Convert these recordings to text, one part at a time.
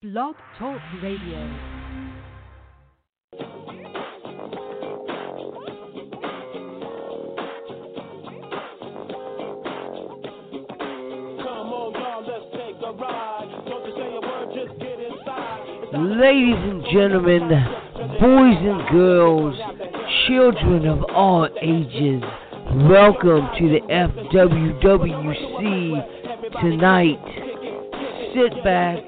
Blog Talk Radio. Ladies and gentlemen, boys and girls, children of all ages, welcome to the FWWC tonight. Sit back,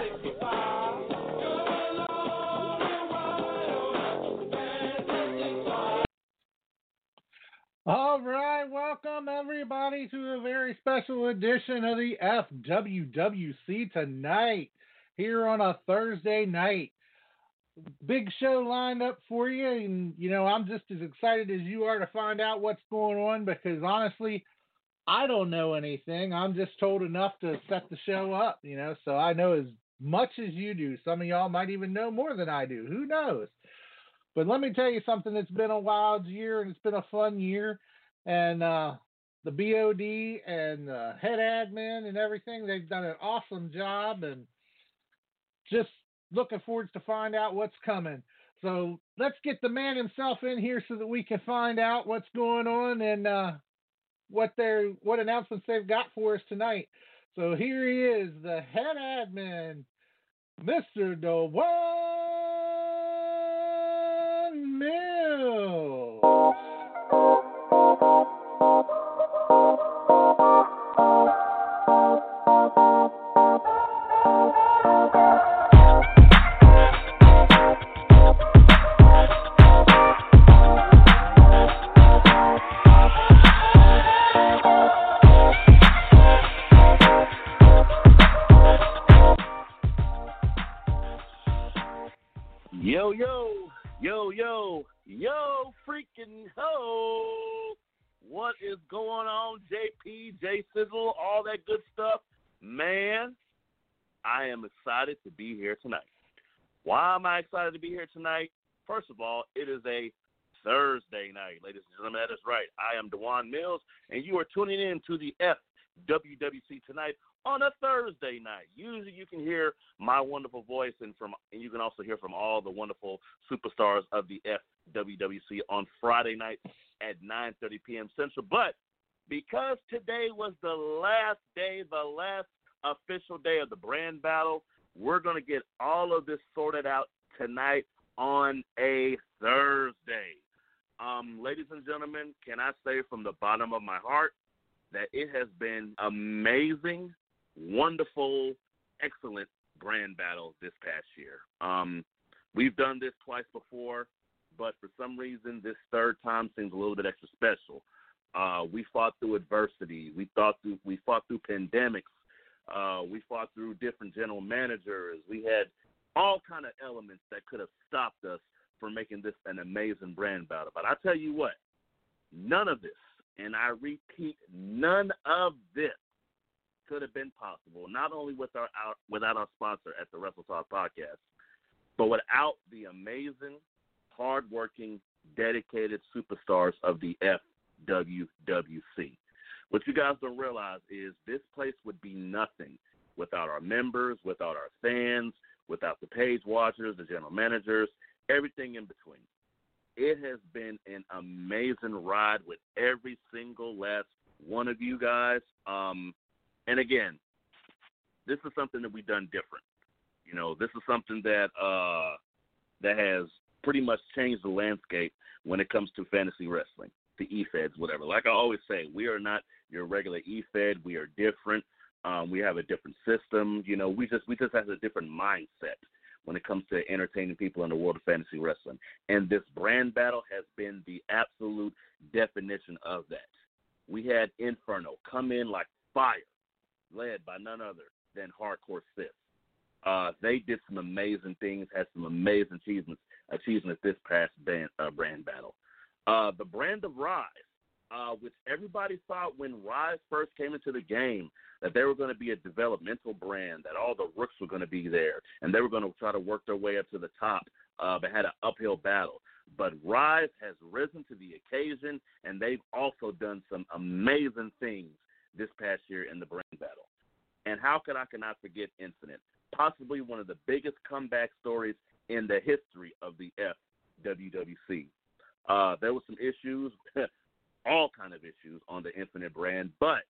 Special edition of the FWWC tonight here on a Thursday night. Big show lined up for you, and you know, I'm just as excited as you are to find out what's going on because honestly, I don't know anything. I'm just told enough to set the show up, you know, so I know as much as you do. Some of y'all might even know more than I do. Who knows? But let me tell you something. It's been a wild year and it's been a fun year. And uh, the BOD and the head admin and everything, they've done an awesome job. And just looking forward to find out what's coming. So let's get the man himself in here so that we can find out what's going on and uh, what their what announcements they've got for us tonight. So here he is, the head admin, Mr. Dewan Mills. Excited to be here tonight? First of all, it is a Thursday night, ladies and gentlemen. That is right. I am Dewan Mills, and you are tuning in to the FWWC tonight on a Thursday night. Usually, you can hear my wonderful voice, and from and you can also hear from all the wonderful superstars of the FWWC on Friday night at 9:30 p.m. Central. But because today was the last day, the last official day of the brand battle, we're going to get all of this sorted out tonight on a Thursday. Um, ladies and gentlemen, can I say from the bottom of my heart that it has been amazing, wonderful, excellent brand battle this past year. Um, we've done this twice before, but for some reason, this third time seems a little bit extra special. Uh, we fought through adversity. We fought through we fought through pandemics. Uh, we fought through different general managers. We had all kind of elements that could have stopped us from making this an amazing brand battle. But I tell you what, none of this, and I repeat, none of this could have been possible. Not only with our, our without our sponsor at the Wrestle Talk podcast, but without the amazing, hardworking, dedicated superstars of the FWWC. What you guys don't realize is this place would be nothing without our members, without our fans, without the page watchers, the general managers, everything in between. It has been an amazing ride with every single last one of you guys. Um, and again, this is something that we've done different. You know, this is something that uh, that has pretty much changed the landscape when it comes to fantasy wrestling, the E-Feds, whatever. Like I always say, we are not your regular E-Fed. We are different. Um, we have a different system. You know, we just we just have a different mindset when it comes to entertaining people in the world of fantasy wrestling. And this brand battle has been the absolute definition of that. We had Inferno come in like fire, led by none other than Hardcore Sis. Uh, they did some amazing things, had some amazing achievements achievements this past band, uh, brand battle. Uh, the brand of Rise, uh, which everybody thought when Rise first came into the game that they were going to be a developmental brand, that all the rooks were going to be there, and they were going to try to work their way up to the top, uh, but had an uphill battle. But Rise has risen to the occasion, and they've also done some amazing things this past year in the brand battle. And how could I cannot forget Infinite? Possibly one of the biggest comeback stories in the history of the FWWC. Uh, there were some issues, all kind of issues on the Infinite brand, but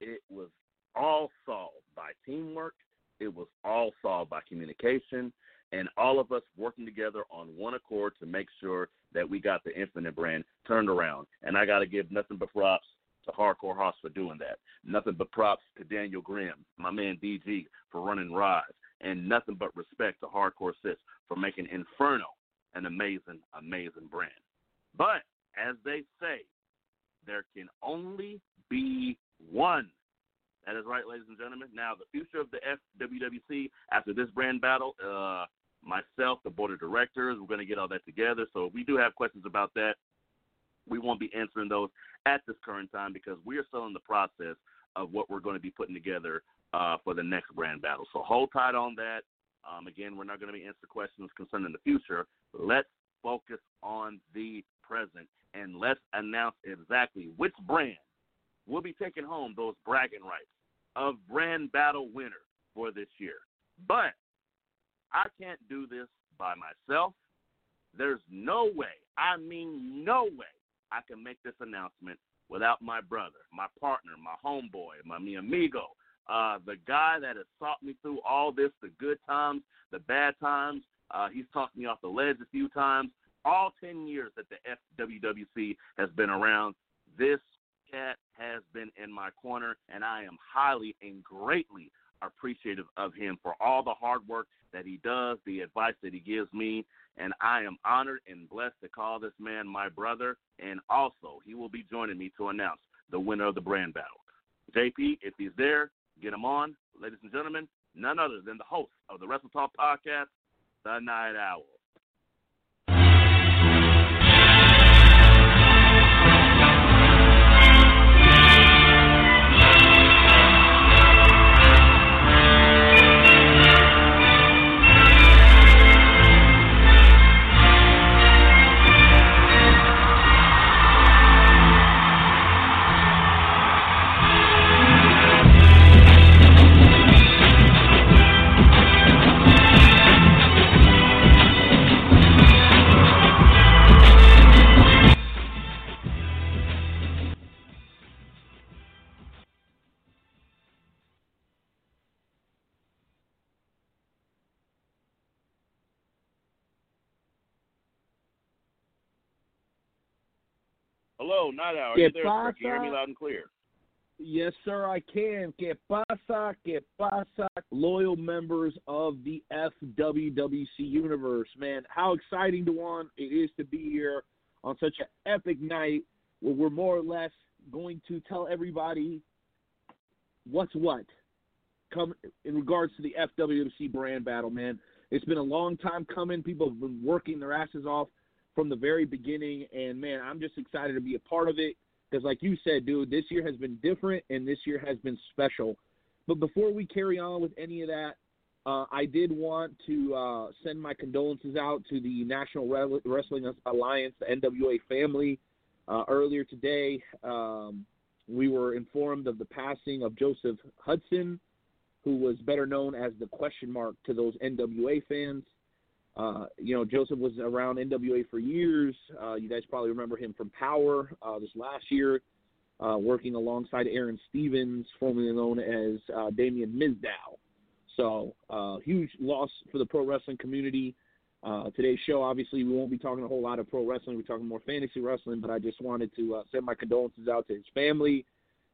it was all solved by teamwork. It was all solved by communication, and all of us working together on one accord to make sure that we got the Infinite brand turned around. And I got to give nothing but props to Hardcore Hoss for doing that. Nothing but props to Daniel Grimm, my man DG, for running Rise. And nothing but respect to Hardcore Sis for making Inferno an amazing, amazing brand. But as they say, there can only be one. That is right, ladies and gentlemen. Now, the future of the FWWC after this brand battle, uh, myself, the board of directors, we're going to get all that together. So if we do have questions about that, we won't be answering those at this current time because we are still in the process of what we're going to be putting together uh, for the next brand battle. So hold tight on that. Um, again, we're not going to be answering questions concerning the future. Let's focus on the present and let's announce exactly which brand will be taking home those bragging rights of brand battle winner for this year. But I can't do this by myself. There's no way, I mean, no way, I can make this announcement without my brother, my partner, my homeboy, my mi amigo, uh, the guy that has taught me through all this, the good times, the bad times. Uh, he's talked me off the ledge a few times. All 10 years that the FWWC has been around, this cat has been in my corner, and I am highly and greatly appreciative of him for all the hard work that he does, the advice that he gives me, and I am honored and blessed to call this man my brother. And also, he will be joining me to announce the winner of the brand battle. JP, if he's there, get him on. Ladies and gentlemen, none other than the host of the Wrestle Talk podcast, The Night Owl. Owl. Are you there, you hear me loud and clear? Yes, sir, I can. Que pasa, que pasa, loyal members of the FWWC universe, man. How exciting to one it is to be here on such an epic night where we're more or less going to tell everybody what's what come in regards to the FWWC brand battle, man. It's been a long time coming. People have been working their asses off from the very beginning. And man, I'm just excited to be a part of it because, like you said, dude, this year has been different and this year has been special. But before we carry on with any of that, uh, I did want to uh, send my condolences out to the National Wrestling Alliance, the NWA family. Uh, earlier today, um, we were informed of the passing of Joseph Hudson, who was better known as the question mark to those NWA fans. Uh, you know, Joseph was around NWA for years. Uh, you guys probably remember him from Power uh, this last year, uh, working alongside Aaron Stevens, formerly known as uh, Damien Mizdow. So, uh, huge loss for the pro wrestling community. Today's show, obviously, we won't be talking a whole lot of pro wrestling. We're talking more fantasy wrestling, but I just wanted to send my condolences out to his family,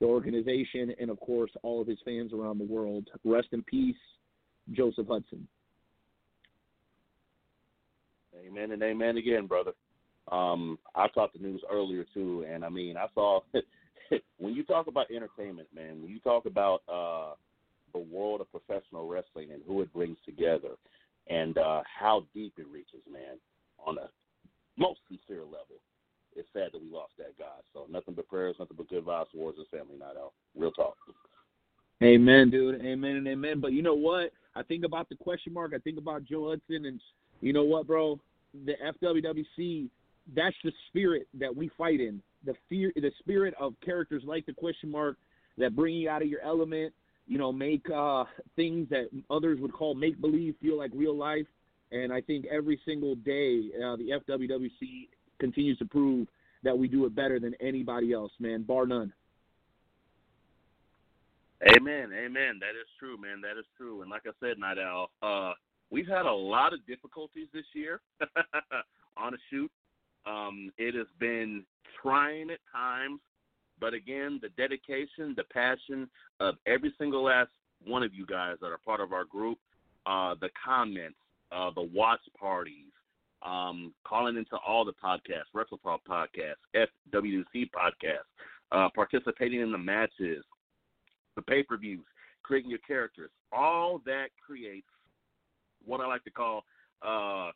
the organization, and of course, all of his fans around the world. Rest in peace, Joseph Hudson. Amen and amen again, brother. Um, I caught the news earlier too, and I mean, I saw when you talk about entertainment, man. When you talk about uh, the world of professional wrestling and who it brings together, and uh, how deep it reaches, man. on a most sincere level. It's sad that we lost that guy. So nothing but prayers, nothing but good vibes towards his family night out. Real talk. Amen, dude. Amen and amen. But you know what? I think about the question mark. I think about Joe Hudson, and you know what, bro? The FWWC. That's the spirit that we fight in. The fear, the spirit of characters like the question mark that bring you out of your element. You know, make uh, things that others would call make believe feel like real life. And I think every single day, uh, the FWWC continues to prove that we do it better than anybody else, man, bar none. Amen, amen. That is true, man. That is true. And like I said, Night Owl, uh, we've had a lot of difficulties this year on a shoot. Um, it has been trying at times, but again, the dedication, the passion of every single last one of you guys that are part of our group, uh, the comments, uh, the watch parties, um, calling into all the podcasts, WrestleTalk podcasts, FWC podcasts, uh, participating in the matches, the pay per views, creating your characters. All that creates what I like to call uh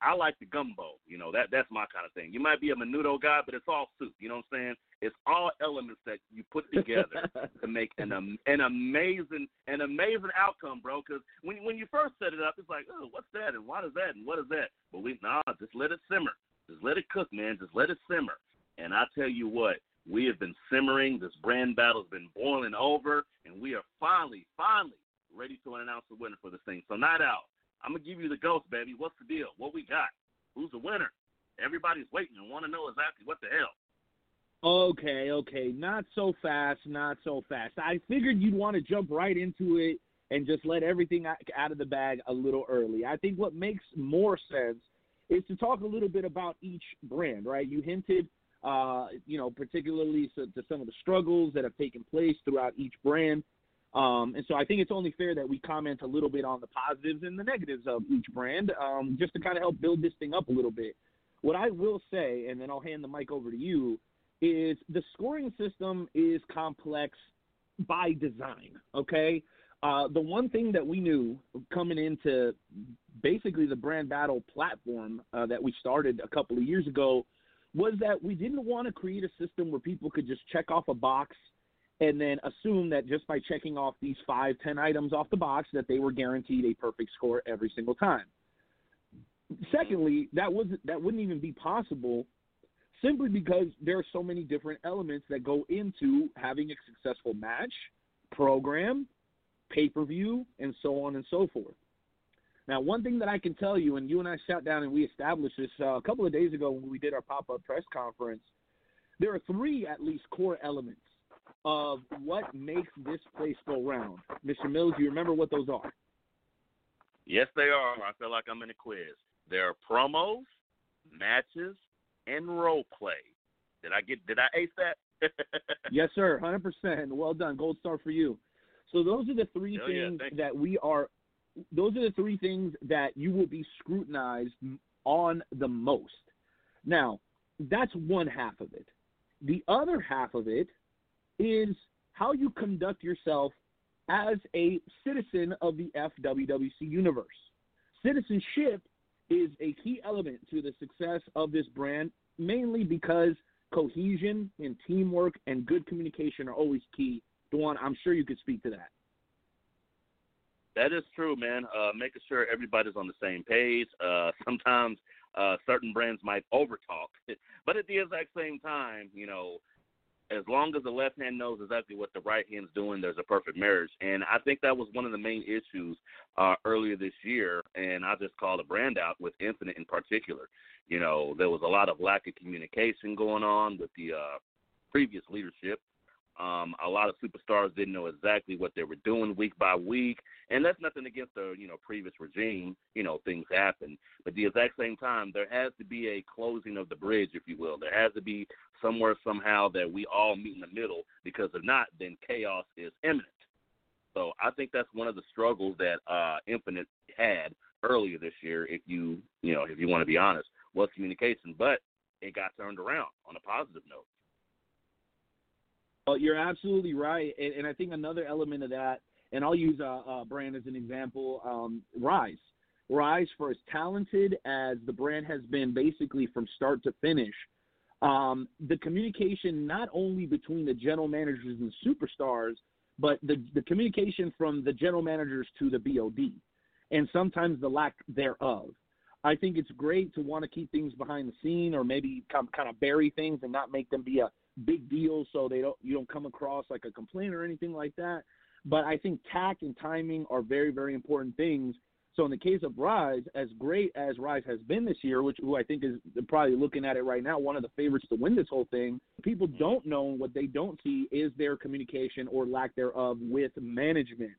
I like the gumbo, you know, that that's my kind of thing. You might be a menudo guy, but it's all soup, you know what I'm saying? It's all elements that you put together to make an um, an amazing an amazing outcome, bro. Because when when you first set it up, it's like, oh, what's that and what is that and what is that? But we nah, just let it simmer, just let it cook, man, just let it simmer. And I tell you what, we have been simmering. This brand battle's been boiling over, and we are finally, finally ready to announce the winner for this thing. So, Night Owl, I'm gonna give you the ghost, baby. What's the deal? What we got? Who's the winner? Everybody's waiting and want to know exactly what the hell. Okay, okay, not so fast, not so fast. I figured you'd want to jump right into it and just let everything out of the bag a little early. I think what makes more sense is to talk a little bit about each brand, right? You hinted uh, you know, particularly to, to, some of the struggles that have taken place throughout each brand. Um, and so I think it's only fair that we comment a little bit on the positives and the negatives of each brand, um, just to kind of help build this thing up a little bit. What I will say, and then I'll hand the mic over to you, is the scoring system is complex by design. Okay. Uh, the one thing that we knew coming into basically the brand battle platform uh, that we started a couple of years ago was that we didn't want to create a system where people could just check off a box and then assume that just by checking off these five, ten items off the box that they were guaranteed a perfect score every single time. Secondly, that was that wouldn't even be possible simply because there are so many different elements that go into having a successful match, program, pay-per-view, and so on and so forth. Now, one thing that I can tell you, and you and I sat down and we established this uh, a couple of days ago when we did our pop up press conference, there are three at least core elements of what makes this place go round. Mr. Mills, do you remember what those are? Yes, they are. I feel like I'm in a quiz. There are promos, matches, and role play. Did I get? Did I ace that? yes, sir. Hundred percent. Well done. Gold star for you. So those are the three Hell things yeah, that we are those are the three things that you will be scrutinized on the most. Now, that's one half of it. The other half of it is how you conduct yourself as a citizen of the FWWC universe. Citizenship is a key element to the success of this brand, mainly because cohesion and teamwork and good communication are always key. Dewan, I'm sure you could speak to that. That is true, man. Uh, making sure everybody's on the same page. Uh, sometimes uh, certain brands might overtalk, but at the exact same time, you know, as long as the left hand knows exactly what the right hand's doing, there's a perfect marriage. And I think that was one of the main issues uh, earlier this year. And I just called a brand out with Infinite in particular. You know, there was a lot of lack of communication going on with the uh, previous leadership. Um, a lot of superstars didn't know exactly what they were doing week by week, and that's nothing against the you know previous regime. You know things happen, but the exact same time, there has to be a closing of the bridge, if you will. There has to be somewhere somehow that we all meet in the middle, because if not, then chaos is imminent. So I think that's one of the struggles that uh, Infinite had earlier this year. If you you know if you want to be honest, was communication, but it got turned around on a positive note. Well, you're absolutely right, and, and I think another element of that, and I'll use a, uh, uh, brand as an example, um, Rise. Rise, for as talented as the brand has been basically from start to finish, um, the communication not only between the general managers and superstars, but the, the communication from the general managers to the BOD, and sometimes the lack thereof. I think it's great to want to keep things behind the scene, or maybe kind of bury things and not make them be a big deal, so they don't you don't come across like a complaint or anything like that. But I think tact and timing are very very important things. So in the case of Rise, as great as Rise has been this year, which who I think is probably looking at it right now, one of the favorites to win this whole thing, people don't know what they don't see is their communication or lack thereof with management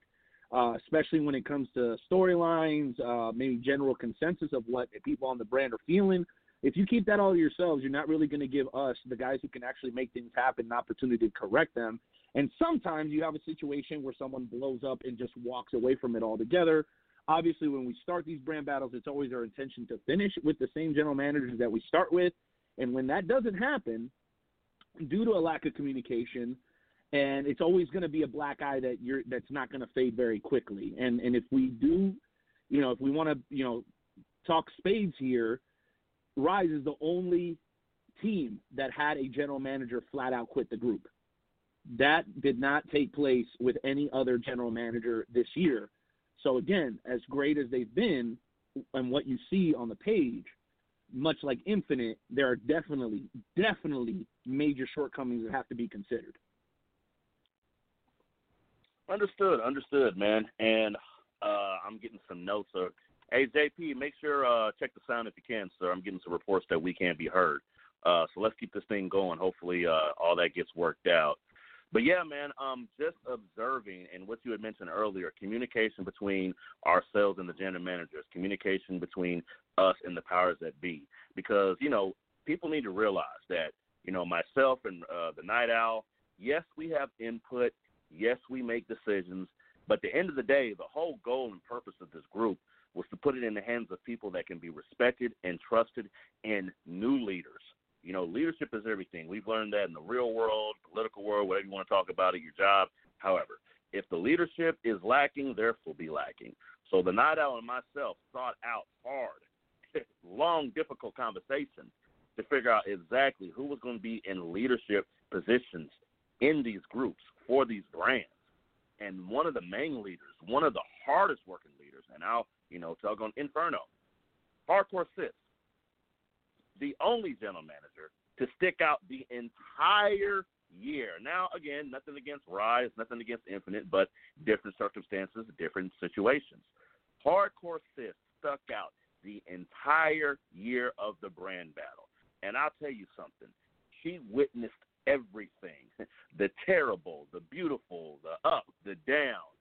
uh, especially when it comes to storylines, uh, maybe general consensus of what people on the brand are feeling. If you keep that all to yourselves, you're not really going to give us, the guys who can actually make things happen, an opportunity to correct them. And sometimes you have a situation where someone blows up and just walks away from it altogether. Obviously, when we start these brand battles, it's always our intention to finish with the same general managers that we start with. And when that doesn't happen, due to a lack of communication, and it's always going to be a black eye that you're that's not going to fade very quickly. And and if we do, you know, if we want to, you know, talk spades here, Rise is the only team that had a general manager flat out quit the group. That did not take place with any other general manager this year. So again, as great as they've been and what you see on the page, much like Infinite, there are definitely, definitely major shortcomings that have to be considered. Understood, understood, man. And uh, I'm getting some notes. Or, hey, JP, make sure uh, check the sound if you can, sir. I'm getting some reports that we can't be heard. Uh, so let's keep this thing going. Hopefully, uh, all that gets worked out. But yeah, man, um, just observing and what you had mentioned earlier, communication between ourselves and the general managers, communication between us and the powers that be. Because you know, people need to realize that you know myself and uh, the Night Owl. Yes, we have input Yes, we make decisions, but at the end of the day, the whole goal and purpose of this group was to put it in the hands of people that can be respected and trusted and new leaders. You know, leadership is everything. We've learned that in the real world, political world, whatever you want to talk about at your job. However, if the leadership is lacking, there will be lacking. So the Night Owl and myself sought out hard, long, difficult conversations to figure out exactly who was going to be in leadership positions in these groups for these brands. And one of the main leaders, one of the hardest working leaders, and I'll, you know, tug on Inferno, Hardcore Sis, the only general manager to stick out the entire year. Now, again, nothing against Rise, nothing against Infinite, but different circumstances, different situations. Hardcore Sis stuck out the entire year of the brand battle. And I'll tell you something, she witnessed everything the terrible, the beautiful, the up, the down.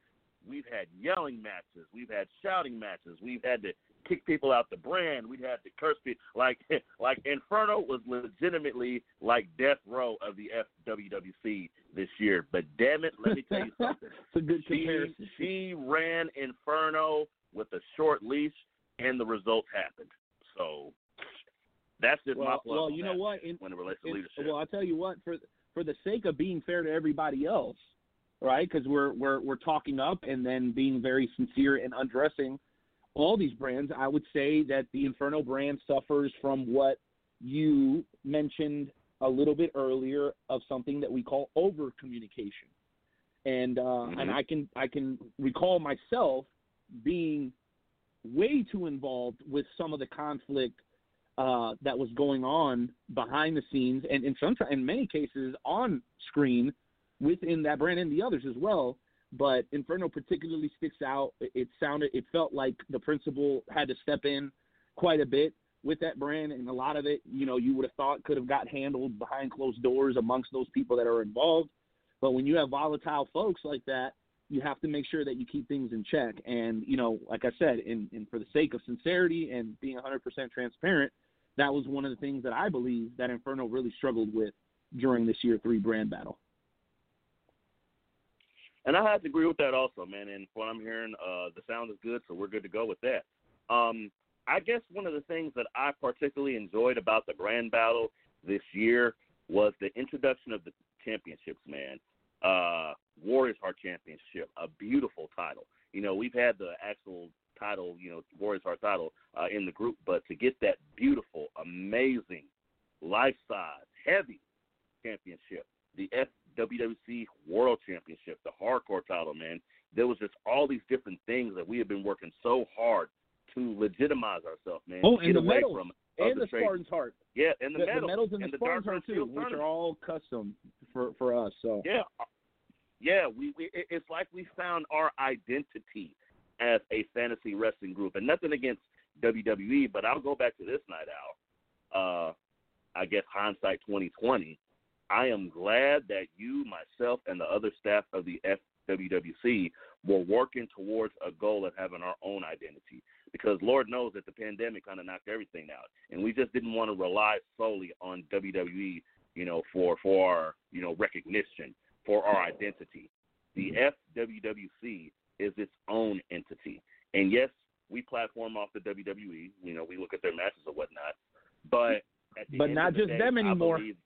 We've had yelling matches. We've had shouting matches. We've had to kick people out the brand. We've had to curse people. Like like Inferno was legitimately like death row of the FWWC this year. But damn it, let me tell you something. it's a good comparison. She, she ran Inferno with a short leash, and the results happened. So that's just well, my well. You know what? In, when it relates to in, leadership. Well, I tell you what. For for the sake of being fair to everybody else, right? Because we're we're we're talking up and then being very sincere and undressing all these brands. I would say that the Inferno brand suffers from what you mentioned a little bit earlier of something that we call over communication. And uh, mm-hmm. and I can I can recall myself being way too involved with some of the conflict uh, that was going on behind the scenes, and in some in many cases on screen within that brand and the others as well. But Inferno particularly sticks out. It sounded, it felt like the principal had to step in quite a bit with that brand, and a lot of it, you know, you would have thought could have got handled behind closed doors amongst those people that are involved. But when you have volatile folks like that, you have to make sure that you keep things in check. And you know, like I said, in, in for the sake of sincerity and being 100% transparent, that was one of the things that I believe that Inferno really struggled with during this year three brand battle. And I have to agree with that also, man. And what I'm hearing, uh, the sound is good, so we're good to go with that. Um, I guess one of the things that I particularly enjoyed about the brand battle this year was the introduction of the championships, man. Uh, Warriors Heart Championship, a beautiful title. You know, we've had the actual title, you know, Warriors Heart title uh, in the group, but to get that beautiful, amazing, life size, heavy championship, the FWWC World Championship, the hardcore title, man. There was just all these different things that we have been working so hard to legitimize ourselves, man. Oh, and get the away medals. and the. Spartan's Heart. Yeah, and the, The, medals, the medals and, and the the Spartan's Heart too, which are all custom for for us. So Yeah, yeah. We, we it's like we found our identity as a fantasy wrestling group, and nothing against WWE, but I'll go back to this Night Owl. Uh, I guess hindsight twenty twenty. I am glad that you, myself, and the other staff of the FWWC were working towards a goal of having our own identity. Because Lord knows that the pandemic kind of knocked everything out, and we just didn't want to rely solely on WWE, you know, for for our you know recognition, for our identity. The FWWC is its own entity, and yes, we platform off the WWE. You know, we look at their matches or whatnot, but at the But end not just day, them anymore. believe-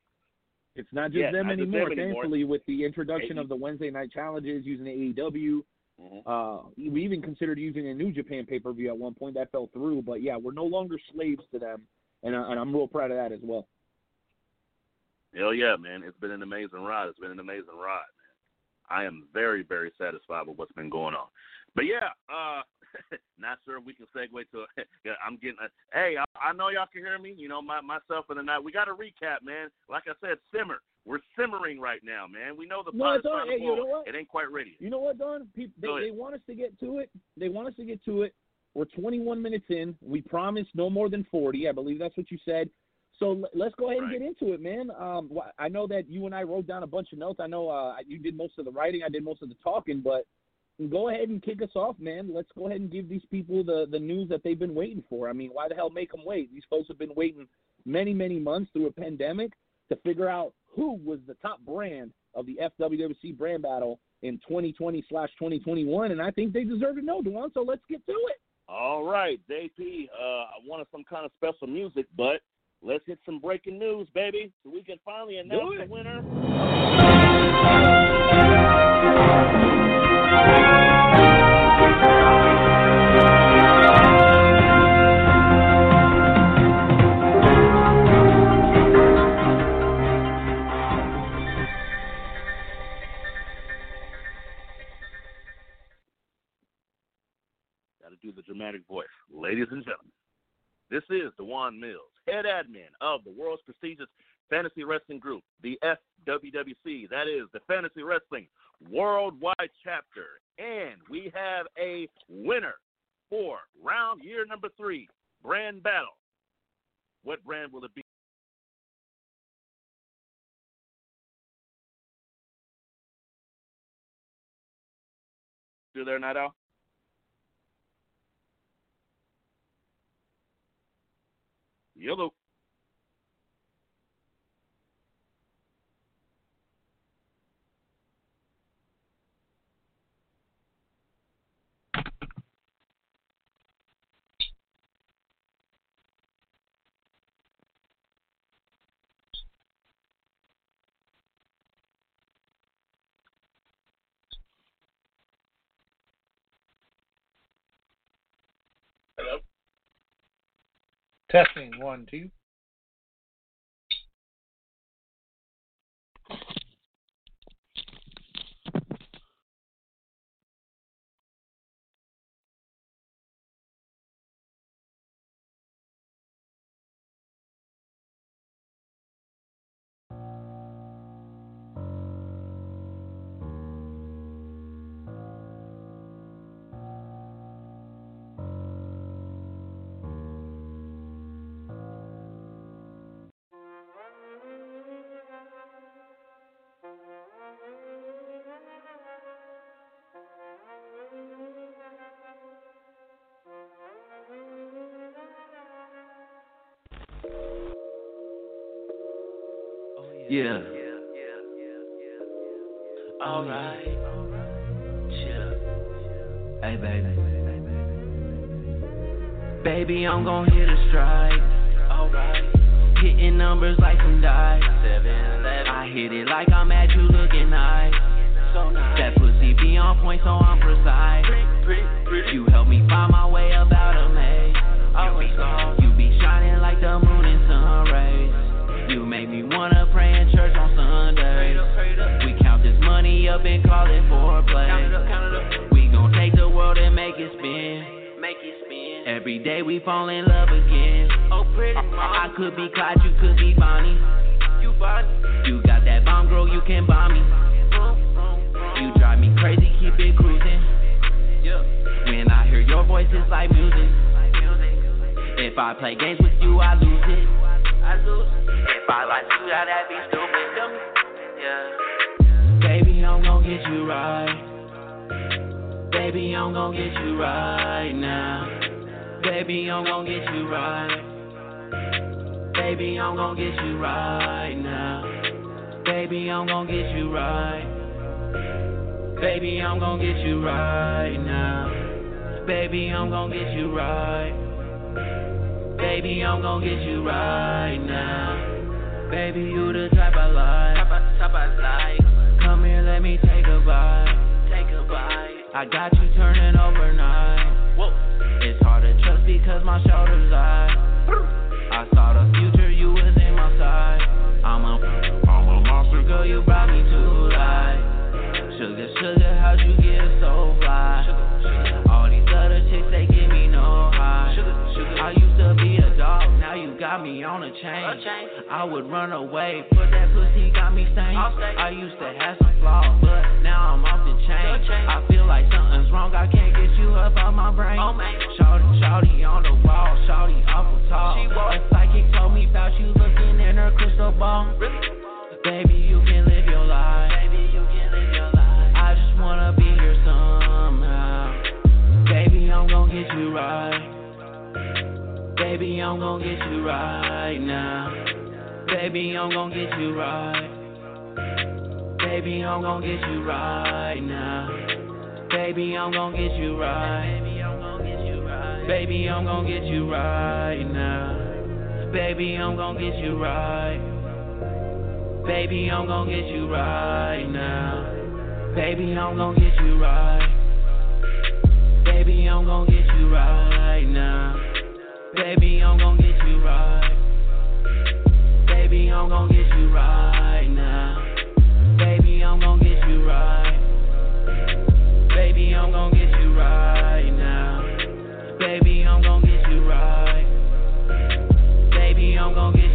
it's not just Yeah, them not anymore. them anymore. Thankfully, with the introduction of the Wednesday night challenges using AEW, Mhm. uh, we even considered using a New Japan pay per view at one point. That fell through, but yeah, we're no longer slaves to them, and I, and I'm real proud of that as well. Hell yeah, man! It's been an amazing ride. It's been an amazing ride, man. I am very, very satisfied with what's been going on. But yeah, uh, not sure if we can segue to. yeah, I'm getting. A, hey, I, I know y'all can hear me. You know, my myself and the night. We got to recap, man. Like I said, simmer. We're simmering right now, man. We know the No, pot is it's all trying right. to Hey, you know what? It ain't quite ready. You know what, Don? People, they, they want us to get to it. They want us to get to it. We're 21 minutes in. We promised no more than 40. I believe that's what you said. So l- let's go ahead and Right. get into it, man. Um, wh- I know that you and I wrote down a bunch of notes. I know uh, you did most of the writing. I did most of the talking. But go ahead and kick us off, man. Let's go ahead and give these people the the news that they've been waiting for. I mean, why the hell make them wait? These folks have been waiting many, many months through a pandemic to figure out who was the top brand of the FWWC brand battle in 2020 slash 2021, and I think they deserve to know, Dewan. So let's get to it. All right, JP. Uh, I wanted some kind of special music, but let's hit some breaking news, baby, so we can finally announce the winner. Ladies and gentlemen, this is Dewan Mills, head admin of the world's prestigious fantasy wrestling group, the FWWC. That is the Fantasy Wrestling Worldwide Chapter. And we have a winner for round year number three, brand battle. What brand will it be? Still there, Night? Yellow. Testing one, two. Yeah. Alright. Chill. Hey, baby. Baby, I'm gon' hit a strike. Alright. Hitting numbers like some dice. I hit it like I'm at you looking nice. So nice. That pussy be on point, so I'm precise. You help me find my way up out of maze. You be shining like the moon in sun rays. Pray in church on Sundays. We count this money up and call it foreplay. We gon' take the world and make it spin. Every day we fall in love again. Oh, pretty I could be Clyde, you could be Bonnie. You Bonnie. You got that bomb, girl, you can bomb me. You drive me crazy, keep it cruising. When I hear your voice, it's like music. If I play games with you, I lose it. Baby, I'm gon' get you right. Baby, I'm gon' get you right now. Baby, I'm gon' get you right. Baby, I'm gon' get you right now. Baby, I'm gon' get you right. Baby, I'm gon' get you right now. Baby, I'm gon' get you right. Baby, I'm gon' get you right now. Baby, you the type I like. Type I like. Come here, let me take a bite. Take a bite. I got you turning overnight. Whoa. It's hard to trust because my shoulders lie. I saw the future, you was in my side. I'm a, I'm a monster, girl, you brought me to life. Sugar, sugar, how'd you get so fly? On a chain. I would run away, but that pussy got me stained. I used to have some flaws, but now I'm off the chain. I feel like something's wrong, I can't get you up out my brain. Oh, shawty, shawty on the wall, shawty awful tall. A psychic told me about you looking in her crystal ball. Baby, you can live your life. Baby, you can live your life. I just wanna be here somehow. Baby, I'm gon' get you right. Baby, I'm gon' get you right now. Baby, I'm gon' get you right. Baby, I'm gon' get you right now. Baby, I'm gon' get you right. Baby, I'm gon' get you right now. Baby, I'm gon' get you right. Baby, I'm gon' get you right now. Baby, I'm gon' get you right. Baby, I'm gon' get you right now. Baby, I'm gon' get you right. Baby, I'm gon' get you right now. Baby, I'm gon' get you right. Baby, I'm gon' get you right now. Baby, I'm gon' get you right. Baby, I'm gon' get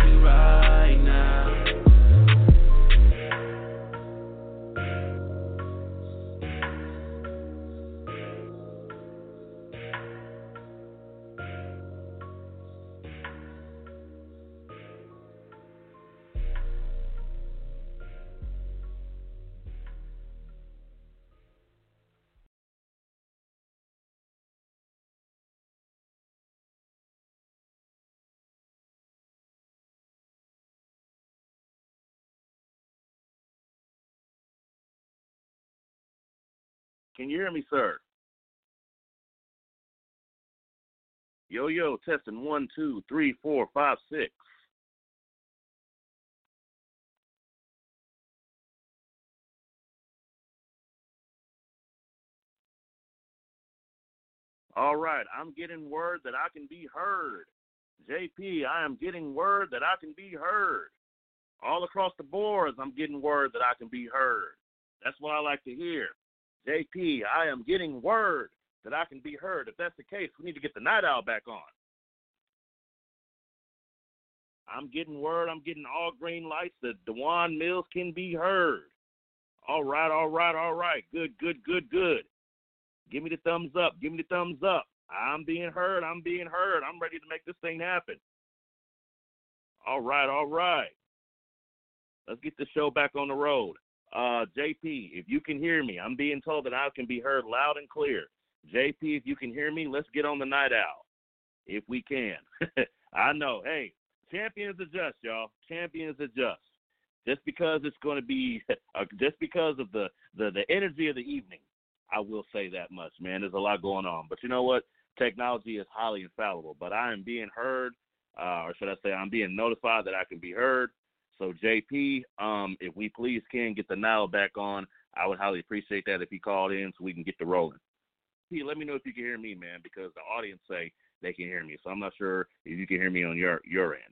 Can you hear me, sir? Yo, yo, testing one, two, three, four, five, six. All right, I'm getting word that I can be heard. JP, I am getting word that I can be heard. All across the boards, I'm getting word that I can be heard. That's what I like to hear. JP, I am getting word that I can be heard. If that's the case, we need to get the night owl back on. I'm getting word, I'm getting all green lights that Dewan Mills can be heard. All right, all right, all right. Good, good, good, good. Give me the thumbs up. Give me the thumbs up. I'm being heard. I'm being heard. I'm ready to make this thing happen. All right, all right. Let's get the show back on the road. Uh, JP, if you can hear me, I'm being told that I can be heard loud and clear. JP, if you can hear me, let's get on the night owl. If we can. I know. Hey, champions adjust, y'all. Champions adjust. Just because it's going to be, uh, just because of the, the the energy of the evening, I will say that much, man. There's a lot going on, but you know what? Technology is highly infallible. But I am being heard, uh, or should I say, I'm being notified that I can be heard. So JP, um, if we please can get the now back on, I would highly appreciate that if he called in so we can get the rolling. JP, let me know if you can hear me, man, because the audience say they can hear me. So I'm not sure if you can hear me on your your end.